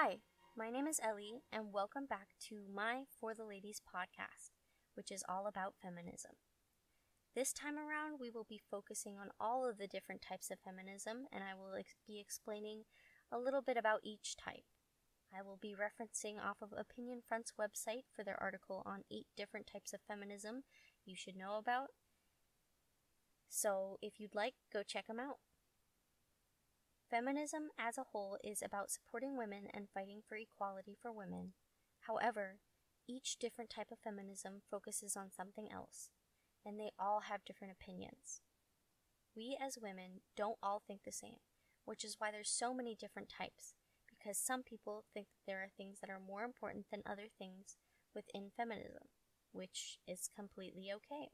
Hi, my name is Ellie, and welcome back to my For the Ladies podcast, which is all about feminism. This time around, we will be focusing on all of the different types of feminism, and I will ex- be explaining a little bit about each type. I will be referencing off of Opinion Front's website for their article on eight different types of feminism you should know about. So, if you'd like, go check them out. Feminism as a whole is about supporting women and fighting for equality for women. However, each different type of feminism focuses on something else, and they all have different opinions. We as women don't all think the same, which is why there's so many different types, because some people think that there are things that are more important than other things within feminism, which is completely okay.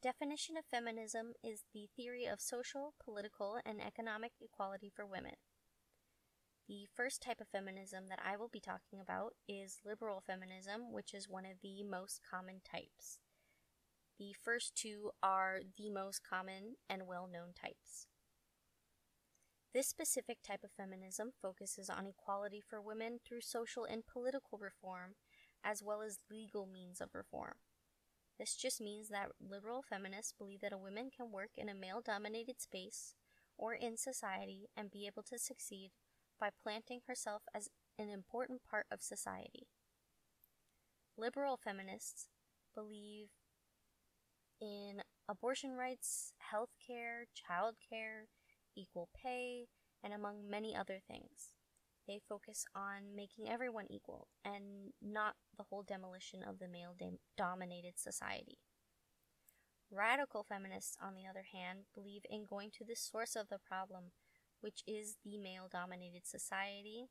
Definition of feminism is the theory of social, political, and economic equality for women. The first type of feminism that I will be talking about is liberal feminism, which is one of the most common types. The first two are the most common and well known types. This specific type of feminism focuses on equality for women through social and political reform, as well as legal means of reform. This just means that liberal feminists believe that a woman can work in a male dominated space or in society and be able to succeed by planting herself as an important part of society. Liberal feminists believe in abortion rights, health care, child care, equal pay, and among many other things. They focus on making everyone equal and not the whole demolition of the male dominated society. Radical feminists, on the other hand, believe in going to the source of the problem, which is the male dominated society,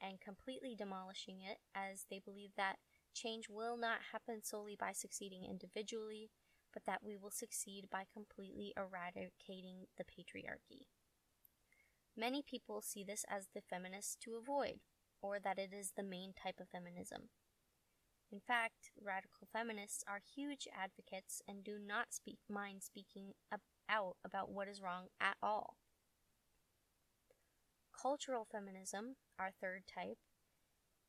and completely demolishing it, as they believe that change will not happen solely by succeeding individually, but that we will succeed by completely eradicating the patriarchy. Many people see this as the feminists to avoid, or that it is the main type of feminism. In fact, radical feminists are huge advocates and do not speak, mind speaking ab- out about what is wrong at all. Cultural feminism, our third type,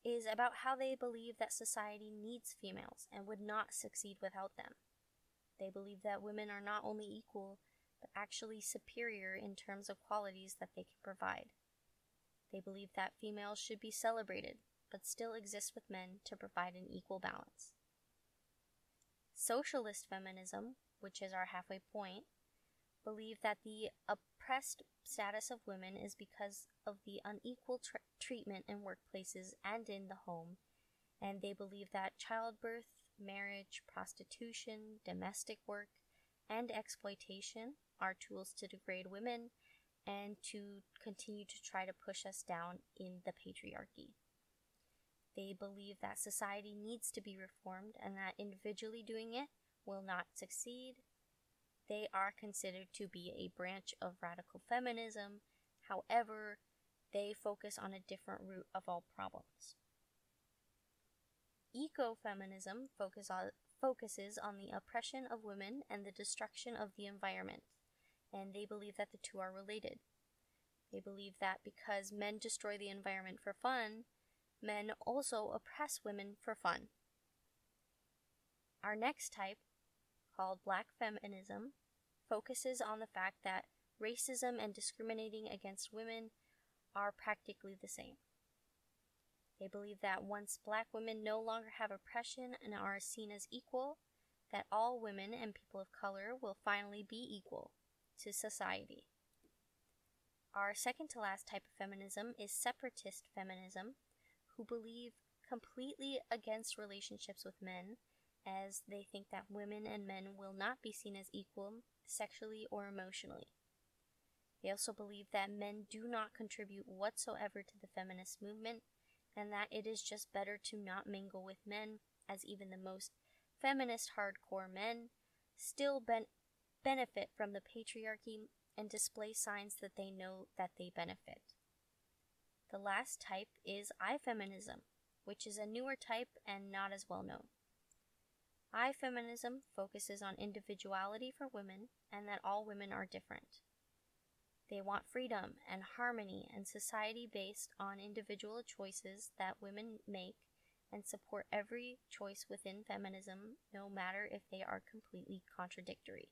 is about how they believe that society needs females and would not succeed without them. They believe that women are not only equal, but actually superior in terms of qualities that they can provide. They believe that females should be celebrated, but still exist with men to provide an equal balance. Socialist feminism, which is our halfway point, believe that the oppressed status of women is because of the unequal treatment in workplaces and in the home, and they believe that childbirth, marriage, prostitution, domestic work, and exploitation are tools to degrade women and to continue to try to push us down in the patriarchy. They believe that society needs to be reformed and that individually doing it will not succeed. They are considered to be a branch of radical feminism. However, they focus on a different root of all problems. Ecofeminism focus on, focuses on the oppression of women and the destruction of the environment and they believe that the two are related. They believe that because men destroy the environment for fun, men also oppress women for fun. Our next type, called black feminism, focuses on the fact that racism and discriminating against women are practically the same. They believe that once black women no longer have oppression and are seen as equal, that all women and people of color will finally be equal to society. Our second to last type of feminism is separatist feminism, who believe completely against relationships with men, as they think that women and men will not be seen as equal sexually or emotionally. They also believe that men do not contribute whatsoever to the feminist movement, and that it is just better to not mingle with men, as even the most feminist hardcore men still ben- benefit from the patriarchy and display signs that they know that they benefit. The last type is I-feminism, which is a newer type and not as well known. I-feminism focuses on individuality for women and that all women are different. They want freedom and harmony and society based on individual choices that women make and support every choice within feminism, no matter if they are completely contradictory.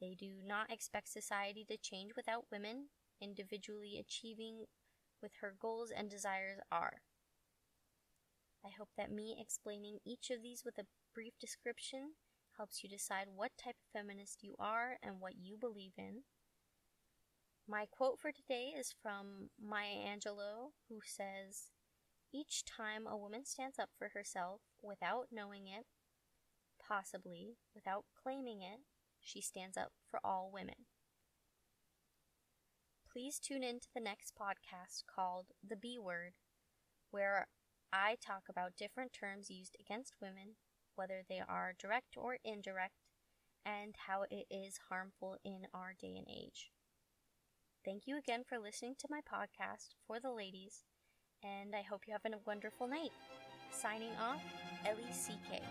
They do not expect society to change without women individually achieving with her goals and desires are. I hope that me explaining each of these with a brief description helps you decide what type of feminist you are and what you believe in. My quote for today is from Maya Angelou, who says, Each time a woman stands up for herself without knowing it, possibly without claiming it, she stands up for all women. Please tune in to the next podcast called The B Word, where I talk about different terms used against women, whether they are direct or indirect, and how it is harmful in our day and age. Thank you again for listening to my podcast for the ladies, and I hope you have a wonderful night. Signing off, Ellie CK.